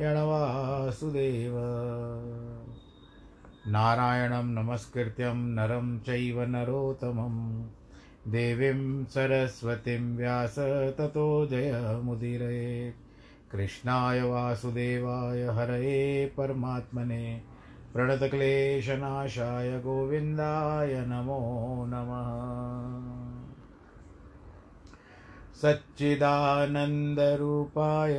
वासुदेव नारायणं नमस्कृत्यं नरं चैव नरोत्तमं। देवीं सरस्वतीं व्यास ततो जयमुदीरये कृष्णाय वासुदेवाय हरये परमात्मने। प्रणतक्लेशनाशाय गोविन्दाय नमो नमः। सच्चिदानन्दरूपाय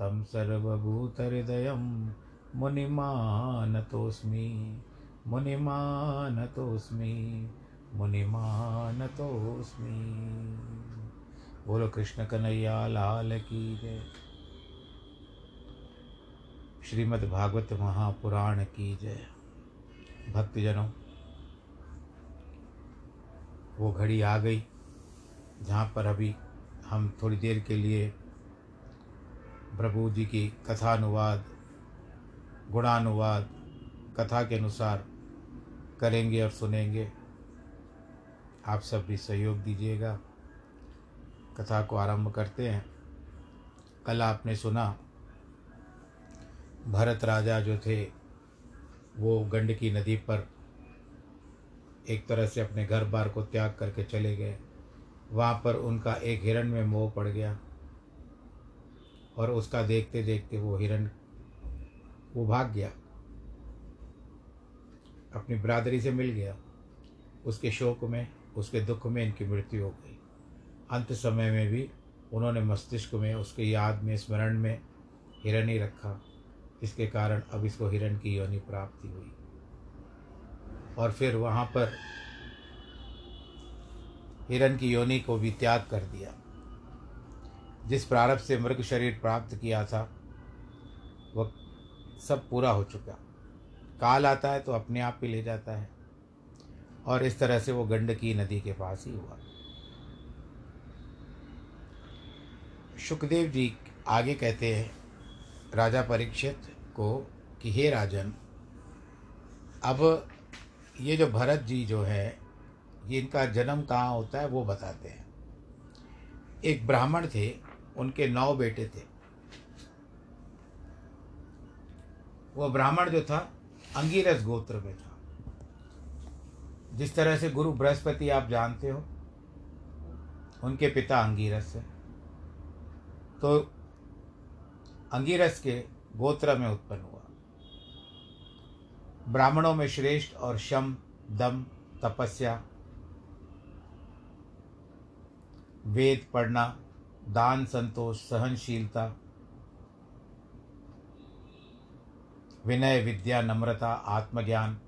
तं सर्वभूतहृदयं मुनिमानतोऽस्मि मुनिमानतोऽस्मि मुनिमानतोऽस्मि। बोलो कृष्ण कन्हैया, लाल की जय। श्रीमद् भागवत महापुराण की जय। भक्तजनों, वो घड़ी आ गई, जहाँ पर अभी हम थोड़ी देर के लिए प्रभु जी की कथानुवाद, गुणानुवाद, कथा के अनुसार करेंगे और सुनेंगे। आप सब भी सहयोग दीजिएगा। कथा को आरंभ करते हैं। कल आपने सुना, भरत राजा जो थे, वो गंडकी नदी पर एक तरह से अपने घर बार को त्याग करके चले गए। वहाँ पर उनका एक हिरण में मोह पड़ गया। और उसका देखते देखते वो हिरण वो भाग गया। अपनी बरादरी से मिल गया। उसके शोक में, उसके दुख में इनकी मृत्यु हो गई। अंत समय में भी उन्होंने मस्तिष्क में, उसके याद में, स्मरण में हिरण ही रखा। इसके कारण अब इसको हिरण की योनि प्राप्ति हुई। और फिर वहाँ पर हिरण की योनि को भी त्याग कर दिया। जिस प्रारब्ध से मृग शरीर प्राप्त किया था, वह सब पूरा हो चुका। काल आता है तो अपने आप ही ले जाता है। और इस तरह से वो गंडकी नदी के पास ही हुआ। सुखदेव जी आगे कहते हैं, राजा परीक्षित को कि हे राजन, अब ये जो भरत जी जो है, ये इनका जन्म कहाँ होता है वो बताते हैं। एक ब्राह्मण थे उनके नौ बेटे थे। वो ब्राह्मण जो था, अंगीरस गोत्र में था। जिस तरह से गुरु बृहस्पति आप जानते हो, उनके पिता अंगीरस है। तो अंगीरस के गोत्र में उत्पन्न हुआ। ब्राह्मणों में श्रेष्ठ और शम, दम, तपस्या, वेद, पढ़ना दान, संतोष, सहनशीलता, विनय, विद्या, नम्रता, आत्मज्ञान,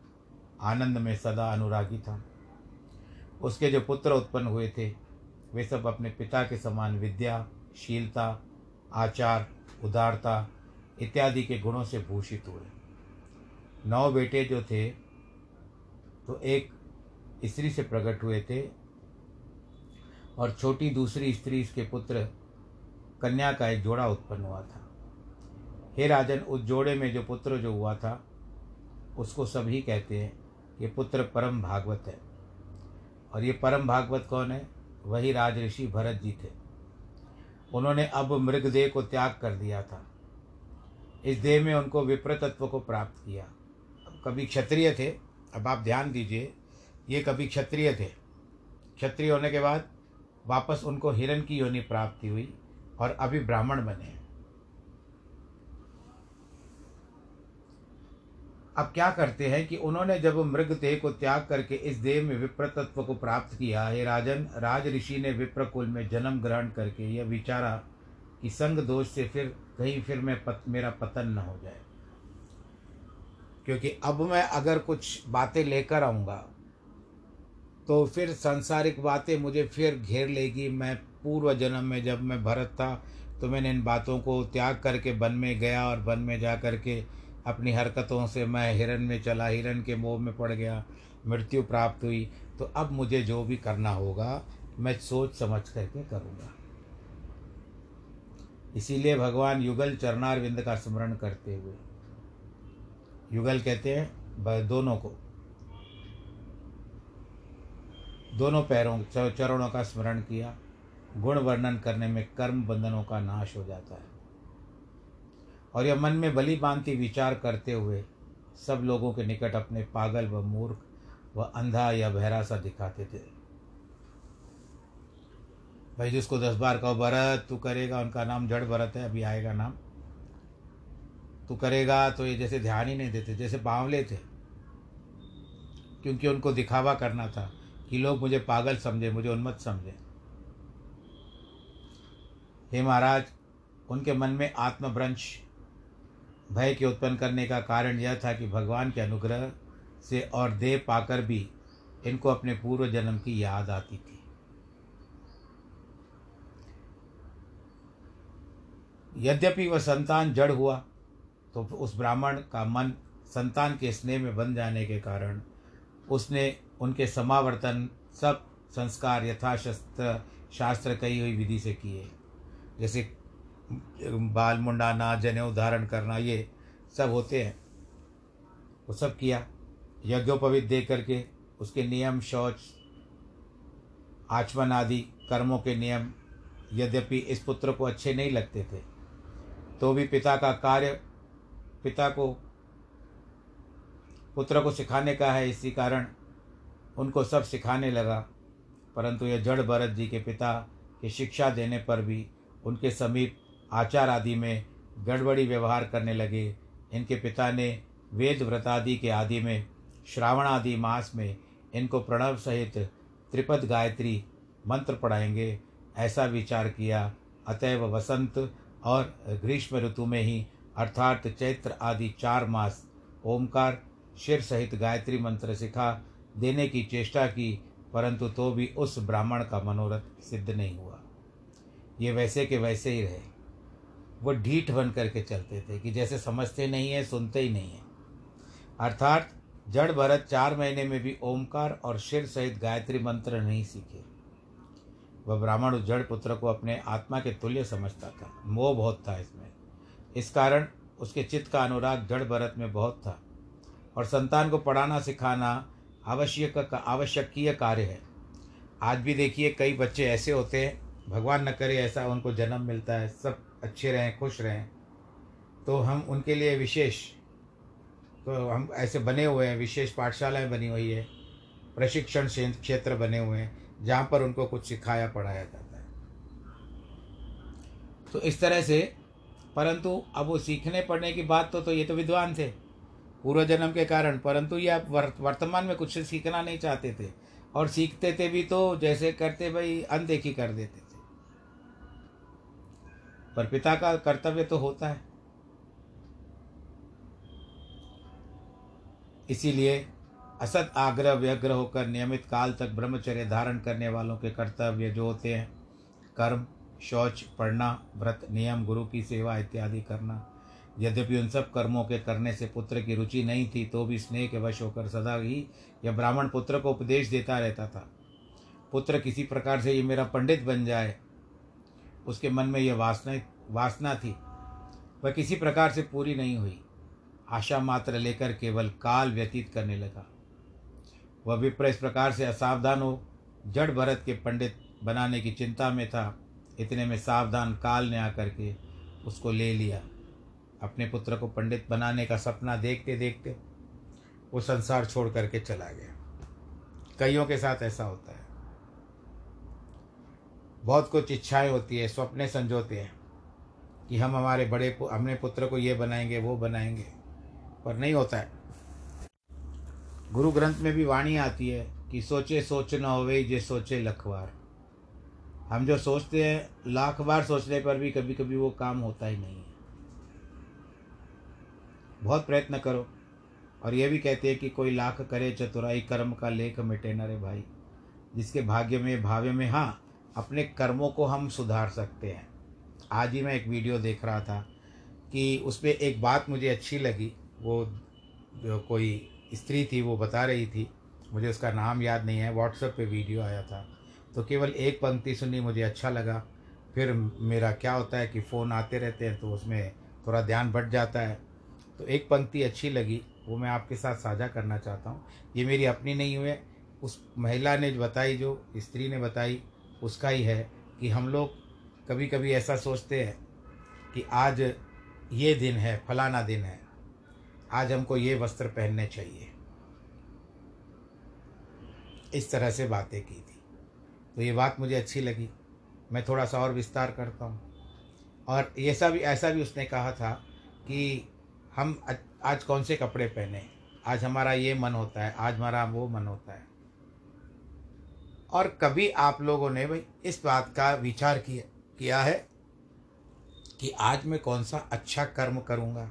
आनंद में सदा अनुरागी था। उसके जो पुत्र उत्पन्न हुए थे, वे सब अपने पिता के समान विद्या, शीलता, आचार, उदारता इत्यादि के गुणों से भूषित हुए। नौ बेटे जो थे तो एक स्त्री से प्रकट हुए थे और छोटी दूसरी स्त्री इसके पुत्र कन्या का एक जोड़ा उत्पन्न हुआ था। हे राजन, उस जोड़े में जो पुत्र जो हुआ था, उसको सभी कहते हैं कि पुत्र परम भागवत है। और ये परम भागवत कौन है? वही राज ऋषि भरत जी थे। उन्होंने अब मृगदेह को त्याग कर दिया था। इस देह में उनको विप्र तत्व को प्राप्त किया। कभी क्षत्रिय थे, अब आप ध्यान दीजिए, ये कभी क्षत्रिय थे। क्षत्रिय होने के बाद वापस उनको हिरण की योनि प्राप्ति हुई और अभी ब्राह्मण बने अब क्या करते हैं कि उन्होंने जब मृग देह को त्याग करके इस देह में विप्र तत्व को प्राप्त किया हे राजन राज ऋषि ने विप्र कुल में जन्म ग्रहण करके यह विचारा कि संग दोष से फिर कहीं फिर मैं पत, मेरा पतन न हो जाए। क्योंकि अब मैं अगर कुछ बातें लेकर आऊँगा तो फिर सांसारिक बातें मुझे फिर घेर लेगी। मैं पूर्व जन्म में जब मैं भरत था तो मैंने इन बातों को त्याग करके वन में गया और वन में जा कर के अपनी हरकतों से मैं हिरण में चला हिरण के मोह में पड़ गया, मृत्यु प्राप्त हुई। तो अब मुझे जो भी करना होगा, मैं सोच समझ करके करूँगा। इसीलिए भगवान युगल चरणारविंद का स्मरण करते हुए, युगल कहते हैं दोनों को दोनों पैरों चरणों का स्मरण किया। गुण वर्णन करने में कर्म बंधनों का नाश हो जाता है। और यह मन में बली बांति विचार करते हुए सब लोगों के निकट अपने पागल व मूर्ख व अंधा या बहरा सा दिखाते थे। भाई जिसको दस बार कहो, भरत, तू करेगा, उनका नाम जड़ भरत है, अभी आएगा नाम। तू करेगा तो ये जैसे ध्यान ही नहीं देते, जैसे बावले थे, क्योंकि उनको दिखावा करना था कि लोग मुझे पागल समझे, मुझे उन्मत समझे। हे महाराज, उनके मन में आत्मभ्रंश, भय के उत्पन्न करने का कारण यह था कि भगवान के अनुग्रह से और देह पाकर भी इनको अपने पूर्व जन्म की याद आती थी। यद्यपि वह संतान जड़ हुआ तो उस ब्राह्मण का मन संतान के स्नेह में बन जाने के कारण उसने उनके समावर्तन सब संस्कार यथाशस्त्र शास्त्र कही हुई विधि से किए। जैसे बाल मुंडाना जनेऊ धारण करना, ये सब होते हैं। वो सब किया। यज्ञोपवित दे करके उसके नियम, शौच, आचमन आदि कर्मों के नियम यद्यपि इस पुत्र को अच्छे नहीं लगते थे तो भी पिता का कार्य पिता को, पुत्र को सिखाने का है। इसी कारण उनको सब सिखाने लगा, परंतु यह जड़ भरत जी के पिता की शिक्षा देने पर भी उनके समीप आचार आदि में गड़बड़ी व्यवहार करने लगे। इनके पिता ने वेद व्रतादि के आदि में, श्रावण आदि मास में इनको प्रणव सहित त्रिपद गायत्री मंत्र पढ़ाएँगे, ऐसा विचार किया। अतएव वसंत और ग्रीष्म ऋतु में ही, अर्थात चैत्र आदि चार मास, ओमकार, शिर सहित गायत्री मंत्र सिखा देने की चेष्टा की, परंतु तो भी उस ब्राह्मण का मनोरथ सिद्ध नहीं हुआ। ये वैसे के वैसे ही रहे। वो ढीठ बन करके चलते थे कि जैसे समझते नहीं है, सुनते ही नहीं है। अर्थात, जड़ भरत चार महीने में भी ओमकार और शिर सहित गायत्री मंत्र नहीं सीखे। वह ब्राह्मण उस जड़ पुत्र को अपने आत्मा के तुल्य समझता था। मोह बहुत था इसमें। इस कारण उसके चित्त का अनुराग जड़ भरत में बहुत था। और संतान को पढ़ाना, सिखाना आवश्यक का आवश्यकीय कार्य है। आज भी देखिए कई बच्चे ऐसे होते हैं, भगवान न करे ऐसा उनको जन्म मिलता है, सब अच्छे रहें, खुश रहें। तो हम उनके लिए विशेष तो हम ऐसे बने हुए हैं, विशेष पाठशालाएँ बनी हुई है, प्रशिक्षण क्षेत्र बने हुए हैं, जहाँ पर उनको कुछ सिखाया, पढ़ाया जाता है। तो इस तरह से, परंतु अब वो सीखने पढ़ने की बात तो तो ये तो विद्वान थे। पूर्व जन्म के कारण, परंतु ये अब वर्तमान में कुछ सीखना नहीं चाहते थे। और सीखते थे भी तो जैसे करते भाई, अनदेखी कर देते थे। पर पिता का कर्तव्य तो होता है। इसीलिए असत आग्रह व्यग्र होकर नियमित काल तक ब्रह्मचर्य धारण करने वालों के कर्तव्य जो होते हैं, कर्म, शौच, पढ़ना, व्रत, नियम, गुरु की सेवा इत्यादि करना। यद्यपि उन सब कर्मों के करने से पुत्र की रुचि नहीं थी तो भी स्नेह के वश होकर सदा ही यह ब्राह्मण पुत्र को उपदेश देता रहता था। पुत्र किसी प्रकार से ये मेरा पंडित बन जाए, उसके मन में यह वासना वासना थी, वह किसी प्रकार से पूरी नहीं हुई। आशा मात्र लेकर केवल काल व्यतीत करने लगा। वह विप्र इस प्रकार से असावधान हो, जड़ भरत के पंडित बनाने की चिंता में था, इतने में सावधान काल ने आकर के उसको ले लिया। अपने पुत्र को पंडित बनाने का सपना देखते देखते वो संसार छोड़ करके चला गया। कईयों के साथ ऐसा होता है। बहुत कुछ इच्छाएँ होती है, स्वप्ने संजोते हैं कि हम हमारे बड़े हमने पुत्र को ये बनाएँगे, वो बनाएँगे, पर नहीं होता है। गुरु ग्रंथ में भी वाणी आती है कि सोचे सोच न होवे, जे सोचे लखवार हम जो सोचते हैं, लाख बार सोचने पर भी कभी कभी वो काम होता ही नहीं है। बहुत प्रयत्न करो। और ये भी कहते हैं कि कोई लाख करे चतुराई, कर्म का लेख मिटे न रे भाई। जिसके भाग्य में भाव्य में हाँ अपने कर्मों को हम सुधार सकते हैं। आज ही मैं एक वीडियो देख रहा था कि उस पर एक बात मुझे अच्छी लगी। वो, जो कोई स्त्री थी, वो बता रही थी। मुझे उसका नाम याद नहीं है व्हाट्सएप पे वीडियो आया था। तो केवल एक पंक्ति सुनी, मुझे अच्छा लगा। फिर मेरा क्या होता है कि फ़ोन आते रहते हैं तो उसमें थोड़ा ध्यान बढ़ जाता है। तो एक पंक्ति अच्छी लगी, वो मैं आपके साथ साझा करना चाहता हूँ। ये मेरी अपनी नहीं हुई उस महिला ने बताई, जो स्त्री ने बताई, उसका ही है कि हम लोग कभी कभी ऐसा सोचते हैं कि आज ये दिन है, फलाना दिन है। आज हमको ये वस्त्र पहनने चाहिए। इस तरह से बातें की थी। तो ये बात मुझे अच्छी लगी। मैं थोड़ा सा और विस्तार करता हूँ। और ऐसा भी ऐसा भी उसने कहा था कि हम आज कौन से कपड़े पहने? आज हमारा ये मन होता है, आज हमारा वो मन होता है। और कभी आप लोगों ने भाई इस बात का विचार किया किया है कि आज मैं कौन सा अच्छा कर्म करूँगा?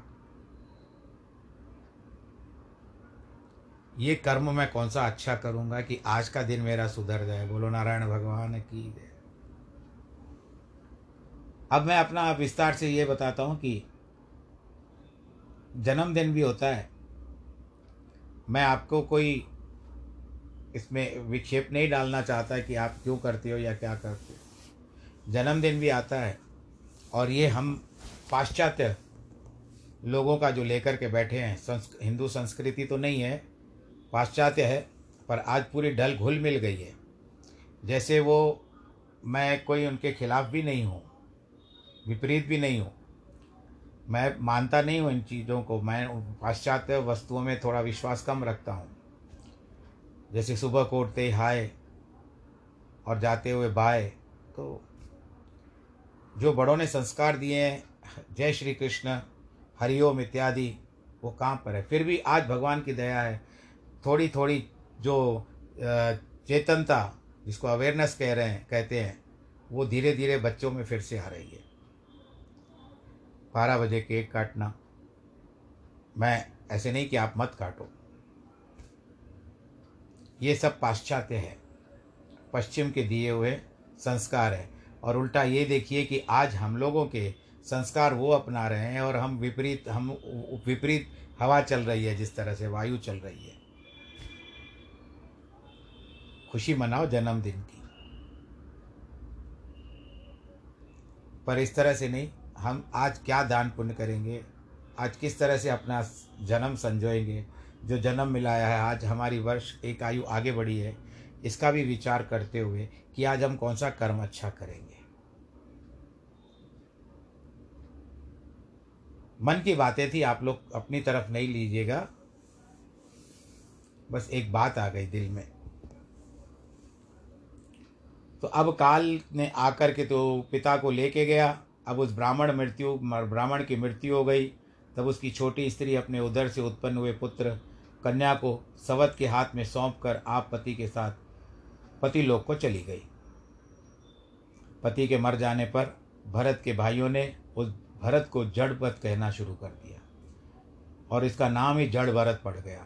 ये कर्म मैं कौन सा अच्छा करूँगा कि आज का दिन मेरा सुधर जाए? बोलो, नारायण भगवान की अब मैं अपना विस्तार से ये बताता हूँ कि जन्मदिन भी होता है। मैं आपको कोई इसमें विक्षेप नहीं डालना चाहता कि आप क्यों करते हो या क्या करते हो। जन्मदिन भी आता है और ये हम पाश्चात्य लोगों का जो लेकर के बैठे हैं संस्क हिंदू संस्कृति तो नहीं है, पाश्चात्य है, पर आज पूरी ढल घुल मिल गई है। जैसे वो, मैं कोई उनके खिलाफ भी नहीं हूँ, विपरीत भी नहीं हूँ मैं मानता नहीं हूँ इन चीज़ों को। मैं पाश्चात्य वस्तुओं में थोड़ा विश्वास कम रखता हूँ। जैसे सुबह को उठते हाय और जाते हुए बाय तो जो बड़ों ने संस्कार दिए हैं, जय श्री कृष्ण हरिओम इत्यादि, वो कहाँ पर है? फिर भी आज भगवान की दया है। थोड़ी थोड़ी जो चेतनता, जिसको अवेयरनेस कह रहे हैं, कहते हैं, वो धीरे धीरे बच्चों में फिर से आ रही है। बारह बजे केक काटना। मैं ऐसे नहीं कि आप मत काटो। ये सब पाश्चात्य है। पश्चिम के दिए हुए संस्कार है। और उल्टा ये देखिए कि आज हम लोगों के संस्कार वो अपना रहे हैं और हम विपरीत हम विपरीत हवा चल रही है, जिस तरह से वायु चल रही है। खुशी मनाओ जन्मदिन की। पर इस तरह से नहीं हम आज क्या दान पुण्य करेंगे? आज किस तरह से अपना जन्म संजोएँगे? जो जन्म मिलाया है, आज हमारी वर्ष, एक आयु आगे बढ़ी है, इसका भी विचार करते हुए कि आज हम कौन सा कर्म अच्छा करेंगे। मन की बातें थी, आप लोग अपनी तरफ़ नहीं लीजिएगा। बस एक बात आ गई दिल में। तो अब काल ने आकर के तो पिता को लेके गया। अब उस ब्राह्मण मृत्यु, ब्राह्मण की मृत्यु हो गई। तब उसकी छोटी स्त्री अपने उदर से उत्पन्न हुए पुत्र कन्या को सवत के हाथ में सौंप कर आप पति के साथ, पति लोग को चली गई। पति के मर जाने पर भरत के भाइयों ने उस भरत को जड़ पत कहना शुरू कर दिया और इसका नाम ही जड़ भरत पड़ गया।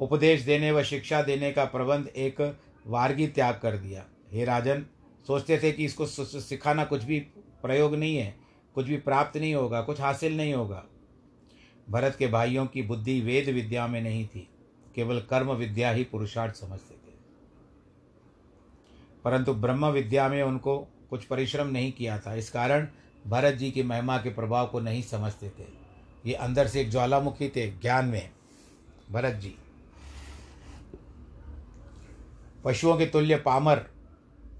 उपदेश देने व शिक्षा देने का प्रबंध एक वारगी त्याग कर दिया। हे राजन सोचते थे कि इसको सिखाना कुछ भी प्रयोग नहीं है, कुछ भी प्राप्त नहीं होगा, कुछ हासिल नहीं होगा। भरत के भाइयों की बुद्धि वेद विद्या में नहीं थी, केवल कर्म विद्या ही पुरुषार्थ समझते थे। परंतु ब्रह्म विद्या में उनको कुछ परिश्रम नहीं किया था, इस कारण भरत जी की महिमा के प्रभाव को नहीं समझते थे। ये अंदर से एक ज्वालामुखी थे ज्ञान में, भरत जी। पशुओं के तुल्य पामर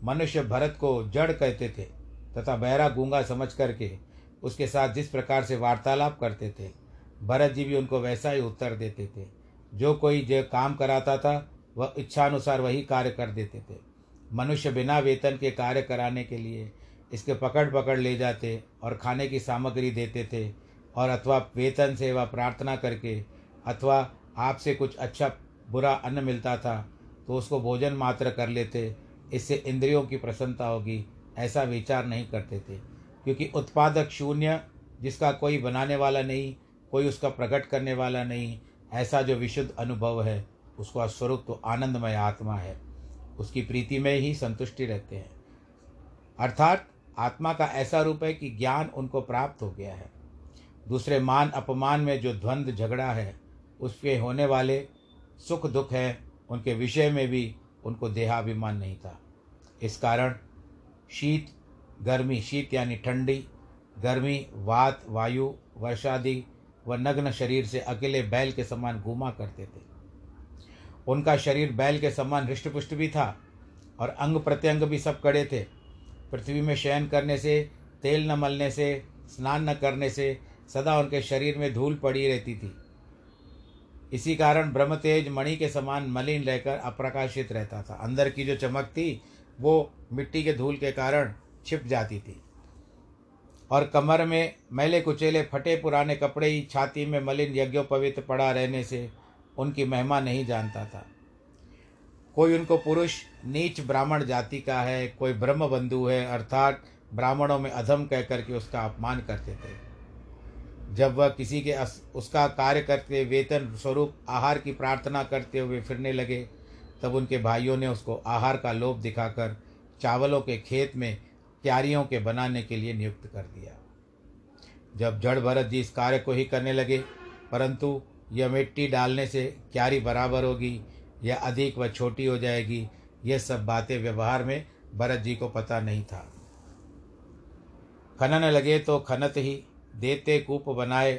मनुष्य भरत को जड़ कहते थे तथा बहरा गूँगा समझ करके उसके साथ जिस प्रकार से वार्तालाप करते थे, भरत जी भी उनको वैसा ही उत्तर देते थे। जो कोई जो काम कराता था, वह इच्छानुसार वही कार्य कर देते थे। मनुष्य बिना वेतन के कार्य कराने के लिए इसके पकड़ पकड़ ले जाते और खाने की सामग्री देते थे और अथवा वेतन से वह प्रार्थना करके अथवा आपसे कुछ अच्छा बुरा अन्न मिलता था तो उसको भोजन मात्र कर लेते इससे इंद्रियों की प्रसन्नता होगी, ऐसा विचार नहीं करते थे। क्योंकि उत्पादक शून्य, जिसका कोई बनाने वाला नहीं, कोई उसका प्रकट करने वाला नहीं, ऐसा जो विशुद्ध अनुभव है, उसका स्वरूप तो आनंदमय आत्मा है। उसकी प्रीति में ही संतुष्टि रहते हैं। अर्थात, आत्मा का ऐसा रूप है कि ज्ञान उनको प्राप्त हो गया है। दूसरे मान अपमान में जो द्वंद्व झगड़ा है, उसके होने वाले सुख दुख है, उनके विषय में भी उनको देहाभिमान नहीं था। इस कारण शीत, गर्मी, शीत यानी ठंडी, गर्मी, वात, वायु वर्षादि व नग्न शरीर से अकेले बैल के समान घूमा करते थे। उनका शरीर बैल के समान हृष्टपुष्ट भी था और अंग प्रत्यंग भी सब कड़े थे। पृथ्वी में शयन करने से, तेल न मलने से, स्नान न करने से सदा उनके शरीर में धूल पड़ी रहती थी। इसी कारण ब्रह्म तेज मणि के समान मलिन रहकर अप्रकाशित रहता था। अंदर की जो चमक थी, वो मिट्टी के धूल के कारण छिप जाती थी। और कमर में मैले कुचेले, फटे पुराने कपड़े ही छाती में मलिन यज्ञोपवित पड़ा रहने से उनकी महिमा नहीं जानता था। कोई उनको पुरुष, नीच ब्राह्मण जाति का है, कोई ब्रह्म बंधु है, अर्थात ब्राह्मणों में अधम कह करके उसका अपमान करते थे। जब वह किसी के उसका कार्य करते वेतन स्वरूप आहार की प्रार्थना करते हुए फिरने लगे, तब उनके भाइयों ने उसको आहार का लोभ दिखाकर चावलों के खेत में क्यारियों के बनाने के लिए नियुक्त कर दिया। जब जड़ भरत जी इस कार्य को ही करने लगे, परंतु यह मिट्टी डालने से क्यारी बराबर होगी या अधिक व छोटी हो जाएगी, यह सब बातें व्यवहार में भरत जी को पता नहीं था। खनन लगे तो खनत ही देते कूप बनाए,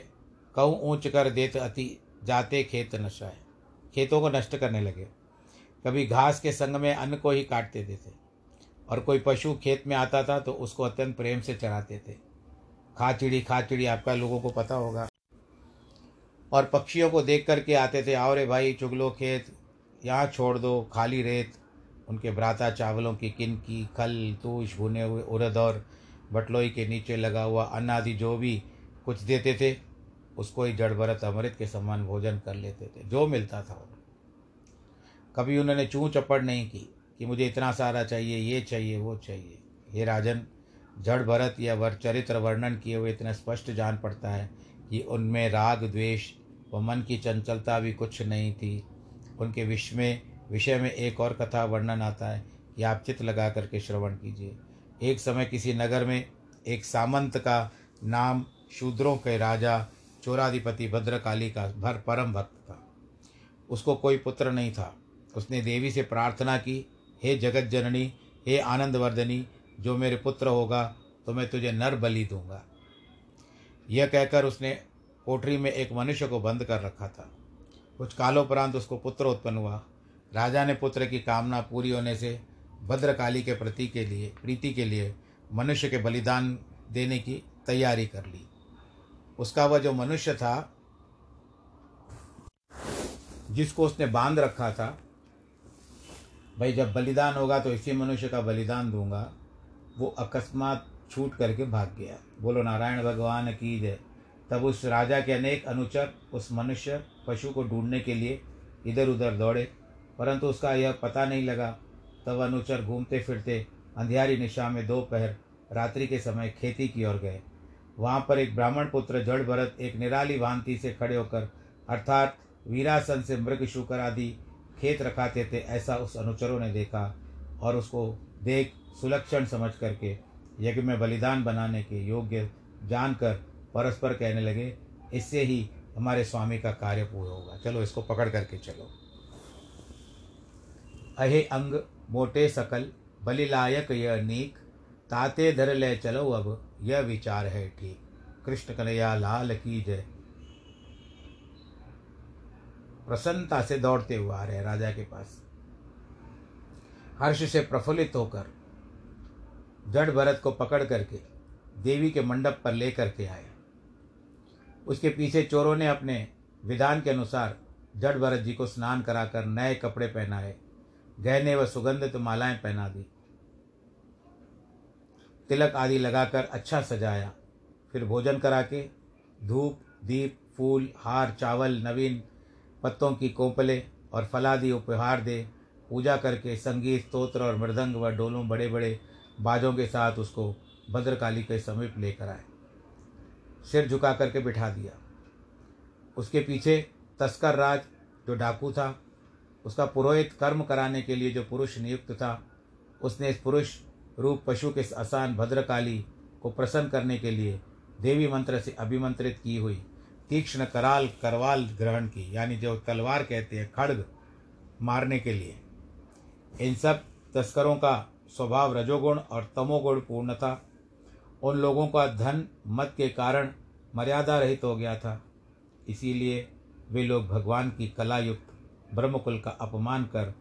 कहूँ ऊंच कर देते अति, जाते खेत नशाए। खेतों को नष्ट करने लगे। कभी घास के संग में अन्न को ही काटते देते। थे और कोई पशु खेत में आता था तो उसको अत्यंत प्रेम से चराते थे। खाचिड़ी खाचिड़ी आपका लोगों को पता होगा। और पक्षियों को देख करके आते थे, आओ रे भाई, चुगलो खेत, यहाँ छोड़ दो, खाली रेत। उनके भ्राता चावलों की किन की, खल तूश भुने हुए उड़द और बटलोई के नीचे लगा हुआ अन्न आदि जो भी कुछ देते थे, उसको ही जड़ भरत अमृत के समान भोजन कर लेते थे, जो मिलता था उन्हें कभी उन्होंने चूँ चपड़ नहीं की कि मुझे इतना सारा चाहिए, ये चाहिए, वो चाहिए। हे राजन, जड़ भरत या वर चरित्र वर्णन किए हुए इतना स्पष्ट जान पड़ता है कि उनमें राग, द्वेष व मन की चंचलता भी कुछ नहीं थी। उनके विषय में विषय में एक और कथा वर्णन आता है कि आप चित्त लगा करके श्रवण कीजिए। एक समय किसी नगर में एक सामंत का नाम शूद्रों के राजा चोराधिपति भद्रकाली का भर परम भक्त था। उसको कोई पुत्र नहीं था। उसने देवी से प्रार्थना की, हे जगत जननी हे आनंदवर्धनी, जो मेरे पुत्र होगा तो मैं तुझे नर बलि दूँगा। यह कहकर उसने कोठरी में एक मनुष्य को बंद कर रखा था। कुछ कालोपरांत उसको पुत्र उत्पन्न हुआ। राजा ने पुत्र की कामना पूरी होने से भद्रकाली के प्रति के लिए, प्रीति के लिए मनुष्य के बलिदान देने की तैयारी कर ली। उसका वह जो मनुष्य था, जिसको उसने बाँध रखा था, भाई जब बलिदान होगा तो इसी मनुष्य का बलिदान दूँगा, वो अकस्मात छूट करके भाग गया। बोलो, नारायण भगवान की जय। तब उस राजा के अनेक अनुचर, उस मनुष्य, पशु को ढूँढने के लिए इधर उधर दौड़े, परंतु उसका यह पता नहीं लगा तब अनुचर घूमते फिरते अंधियारी निशा में दोपहर रात्रि के समय खेती की ओर गए। वहाँ पर एक ब्राह्मण पुत्र जड़ भरत एक निराली भांति से खड़े होकर अर्थात वीरासन से मृग शुकर आदि खेत रखाते थे ऐसा उस अनुचरों ने देखा और उसको देख सुलक्षण समझ करके यज्ञ में बलिदान बनाने के योग्य जानकर परस्पर कहने लगे, इससे ही हमारे स्वामी का कार्य पूर्ण होगा। चलो, इसको पकड़ करके चलो। अहे अंग मोटे सकल, बलिलायक यह नीक, ताते धर ले चलो अब, यह विचार है ठीक। कृष्ण कन्हैया, लाल की जय। प्रसन्नता से दौड़ते हुए आ रहे राजा के पास। हर्ष से प्रफुल्लित होकर, जड़ भरत को पकड़ करके, देवी के मंडप पर ले करके आए। उसके पीछे चोरों ने अपने विधान के अनुसार जड़ भरत जी को स्नान कराकर नए कपड़े पहनाए। गहने व सुगंधित मालाएँ पहना दी। तिलक आदि लगाकर अच्छा सजाया। फिर भोजन करा के धूप, दीप, फूल, हार, चावल, नवीन पत्तों की कोपले और फलादि उपहार दे, पूजा करके संगीत, स्तोत्र और मृदंग व डोलों बड़े बड़े बाजों के साथ उसको भद्रकाली के समीप लेकर आए। सिर झुका करके बिठा दिया। उसके पीछे तस्कर राज, जो डाकू था उसका पुरोहित कर्म कराने के लिए जो पुरुष नियुक्त था, उसने इस पुरुष रूप पशु के आसान भद्रकाली को प्रसन्न करने के लिए देवी मंत्र से अभिमंत्रित की हुई तीक्ष्ण कराल करवाल ग्रहण की, यानी जो तलवार कहते हैं, खड़ग मारने के लिए। इन सब तस्करों का स्वभाव रजोगुण और तमोगुण पूर्ण था। उन लोगों का धन मत के कारण मर्यादा रहित हो गया था। इसीलिए वे लोग भगवान की कला युक्त ब्रह्मकुल का अपमान कर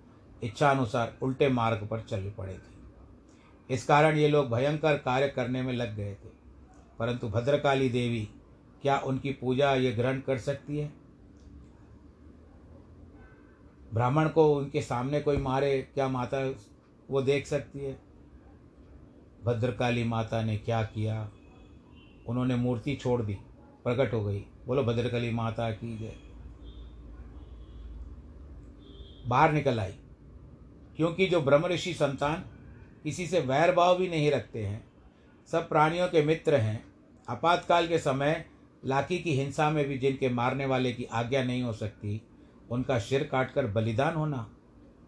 इच्छानुसार उल्टे मार्ग पर चल पड़े थे। इस कारण ये लोग भयंकर कार्य करने में लग गए थे। परंतु भद्रकाली देवी, क्या उनकी पूजा ये ग्रहण कर सकती है? ब्राह्मण को उनके सामने कोई मारे, क्या माता वो देख सकती है? भद्रकाली माता ने क्या किया? उन्होंने मूर्ति छोड़ दी, प्रकट हो गई। बोलो, भद्रकाली माता की जय। बाहर निकल आई। क्योंकि जो ब्रह्म ऋषि संतान किसी से वैर भाव भी नहीं रखते हैं, सब प्राणियों के मित्र हैं, आपातकाल के समय लाकी की हिंसा में भी जिनके मारने वाले की आज्ञा नहीं हो सकती, उनका सिर काटकर बलिदान होना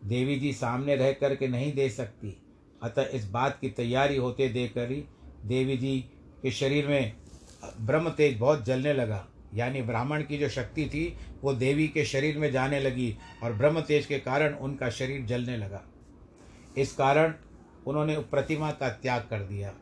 देवी जी सामने रह कर के नहीं दे सकती। अतः इस बात की तैयारी होते देख कर ही देवी जी के शरीर में ब्रह्म तेज बहुत जलने लगा। यानी ब्राह्मण की जो शक्ति थी, वो देवी के शरीर में जाने लगी और ब्रह्म तेज के कारण उनका शरीर जलने लगा। इस कारण उन्होंने प्रतिमा का त्याग कर दिया।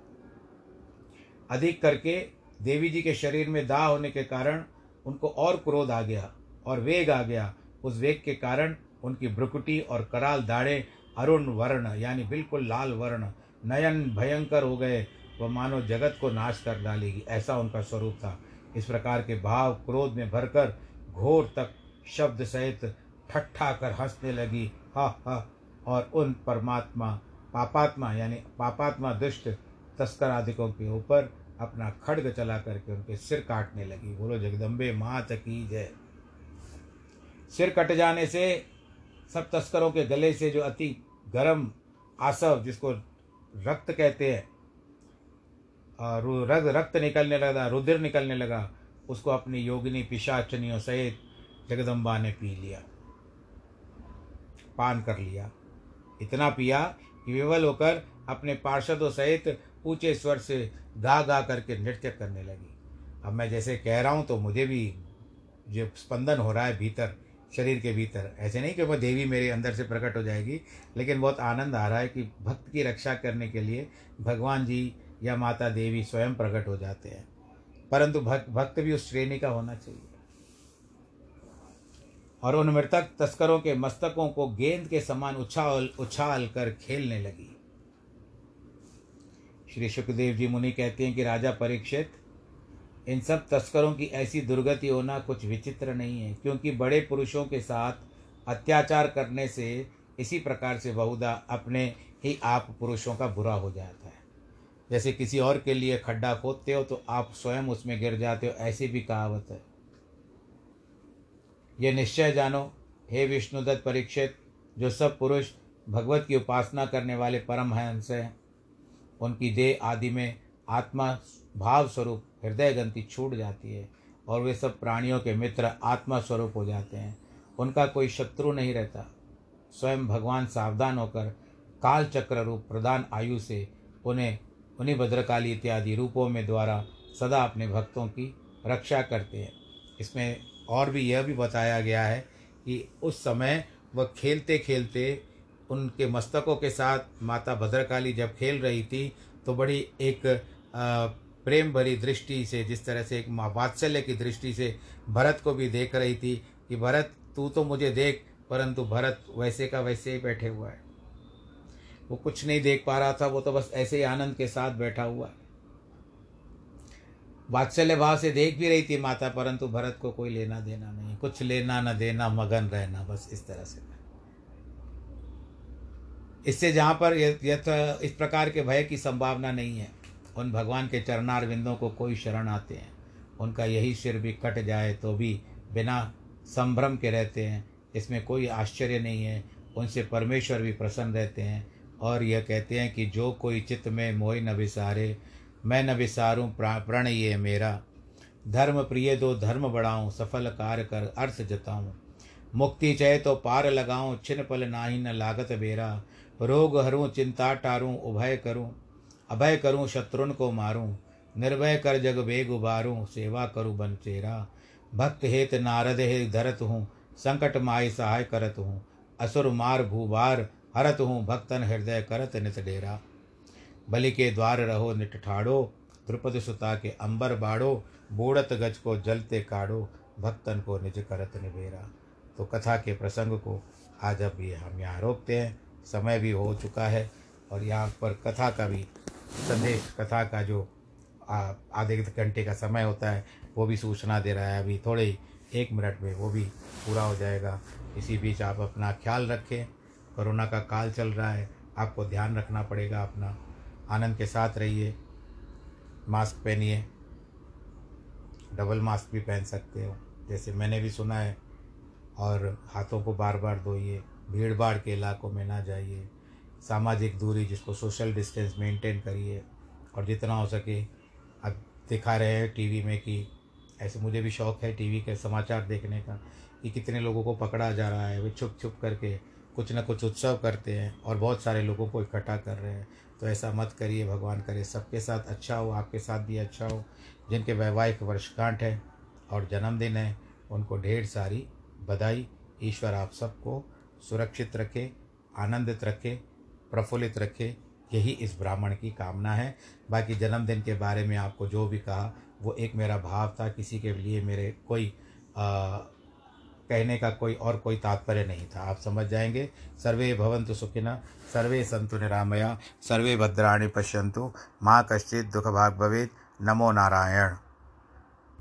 अधिक करके देवी जी के शरीर में दाह होने के कारण उनको और क्रोध आ गया और वेग आ गया। उस वेग के कारण उनकी भ्रुकुटी और कराल दाढ़े अरुण वर्ण, यानी बिल्कुल लाल वर्ण, नयन भयंकर हो गए। वह मानो जगत को नाश कर डालेगी, ऐसा उनका स्वरूप था। इस प्रकार के भाव क्रोध में भरकर घोर तक शब्द सहित ठट्ठा कर हंसने लगी। हा हा। और उन परमात्मा, पापात्मा, यानी पापात्मा दुष्ट तस्कर आदिकों के ऊपर अपना खड्ग चला करके उनके सिर काटने लगी। बोलो, जगदम्बे मात की जय। सिर कट जाने से सब तस्करों के गले से जो अति गर्म आसव, जिसको रक्त कहते हैं रग, रक्त निकलने लगा, रुधिर निकलने लगा। उसको अपनी योगिनी पिशाचनियों सहित जगदम्बा ने पी लिया। पान कर लिया। इतना पिया कि विवल होकर अपने पार्षदों सहित ऊँचे स्वर से गा गा करके नृत्य करने लगी। अब मैं जैसे कह रहा हूँ तो मुझे भी जो स्पंदन हो रहा है भीतर, शरीर के भीतर, ऐसे नहीं कि वह देवी मेरे अंदर से प्रकट हो जाएगी, लेकिन बहुत आनंद आ रहा है कि भक्त की रक्षा करने के लिए भगवान जी या माता देवी स्वयं प्रकट हो जाते हैं। परंतु भक्त भक्त भी उस श्रेणी का होना चाहिए। और उन मृतक तस्करों के मस्तकों को गेंद के समान उछाल उछाल कर खेलने लगी। श्री सुखदेव जी मुनि कहते हैं कि राजा परीक्षित, इन सब तस्करों की ऐसी दुर्गति होना कुछ विचित्र नहीं है, क्योंकि बड़े पुरुषों के साथ अत्याचार करने से इसी प्रकार से बहुधा अपने ही आप पुरुषों का बुरा हो जाता है। जैसे किसी और के लिए खड्डा खोदते हो तो आप स्वयं उसमें गिर जाते हो, ऐसी भी कहावत है। ये निश्चय जानो, हे विष्णुदत्त परीक्षित, जो सब पुरुष भगवत की उपासना करने वाले परमहंस हैं, उनकी देह आदि में आत्मा भाव स्वरूप हृदय गंती छूट जाती है और वे सब प्राणियों के मित्र आत्मा स्वरूप हो जाते हैं। उनका कोई शत्रु नहीं रहता। स्वयं भगवान सावधान होकर काल चक्र रूप प्रधान आयु से उन्हें उन्हीं भद्रकाली इत्यादि रूपों में द्वारा सदा अपने भक्तों की रक्षा करते हैं। इसमें और भी यह भी बताया गया है कि उस समय वह खेलते खेलते उनके मस्तकों के साथ माता भद्रकाली जब खेल रही थी तो बड़ी एक प्रेम भरी दृष्टि से, जिस तरह से एक वात्सल्य की दृष्टि से भरत को भी देख रही थी कि भरत, तू तो मुझे देख, परंतु भरत वैसे का वैसे ही बैठे हुआ है। वो कुछ नहीं देख पा रहा था, वो तो बस ऐसे ही आनंद के साथ बैठा हुआ। वात्सल्य भाव से देख भी रही थी माता, परंतु भरत को कोई लेना देना नहीं कुछ लेना न देना, मगन रहना, बस इस तरह से। इससे जहाँ पर यथ, इस प्रकार के भय की संभावना नहीं है। उन भगवान के चरणार बिंदों को कोई शरण आते हैं। उनका यही सिर भी कट जाए तो भी बिना संभ्रम के रहते हैं। इसमें कोई आश्चर्य नहीं है। उनसे परमेश्वर भी प्रसन्न रहते हैं। और यह कहते हैं कि जो कोई चित्त में मोह न विसारे, मैं न विसारूँ प्रण ये मेरा। धर्म प्रिय दो धर्म बढ़ाऊँ, सफल कार्य कर अर्थ जताऊँ। मुक्ति चय तो पार लगाऊँ छिन पल नाही न लागत बेरा। रोग हरूँ, चिंता टारूँ, उभय करूँ। अभय करूँ, शत्रुन को मारूँ। निर्भय कर जग वेग उबारूँ सेवा करूँ बन चेरा। भक्त हेत नारद हे धरत हूँ, संकट माय सहाय करत हूँ। असुर मार भूभार हरत हूँ, भक्तन हृदय करत नित डेरा। बलि के द्वार रहो, निट ठाड़ो। द्रुपद सुता के अंबर बाड़ो। बूढ़त गज को जलते काड़ो। भक्तन को निज करत निबेरा तो कथा के प्रसंग को आज अब ये हम यहाँ रोकते हैं। समय भी हो चुका है और यहाँ पर कथा का भी संदेश, कथा का जो आधे घंटे का समय होता है, वो भी सूचना दे रहा है। अभी थोड़े ही, एक मिनट में वो भी पूरा हो जाएगा। इसी बीच आप अपना ख्याल रखें। कोरोना का काल चल रहा है, आपको ध्यान रखना पड़ेगा अपना। आनंद के साथ रहिए, मास्क पहनिए, डबल मास्क भी पहन सकते हो, जैसे मैंने भी सुना है। और हाथों को बार बार धोइए भीड़ भाड़ के इलाकों में ना जाइए, सामाजिक दूरी जिसको सोशल डिस्टेंस मेंटेन करिए, और जितना हो सके, अब दिखा रहे हैं टीवी में कि ऐसे मुझे भी शौक़ है टीवी के समाचार देखने का, कि कितने लोगों को पकड़ा जा रहा है, वे छुप छुप करके कुछ ना कुछ उत्सव करते हैं और बहुत सारे लोगों को इकट्ठा कर रहे हैं। तो ऐसा मत करिए भगवान करे सबके साथ अच्छा हो आपके साथ भी अच्छा हो। जिनके वैवाहिक वर्षगांठ है और जन्मदिन है उनको ढेर सारी बधाई। ईश्वर आप सबको सुरक्षित रखे आनंदित रखे प्रफुल्लित रखे। यही इस ब्राह्मण की कामना है। बाकी जन्मदिन के बारे में आपको जो भी कहा वो एक मेरा भाव था किसी के लिए मेरे कोई आ, कहने का कोई और कोई तात्पर्य नहीं था। आप समझ जाएँगे। सर्वे भवंतु सुखिना सर्वे संतु निरामया, सर्वे भद्राणी पश्यंतु माँ कश्चित दुख भाग भवेद नमो नारायण।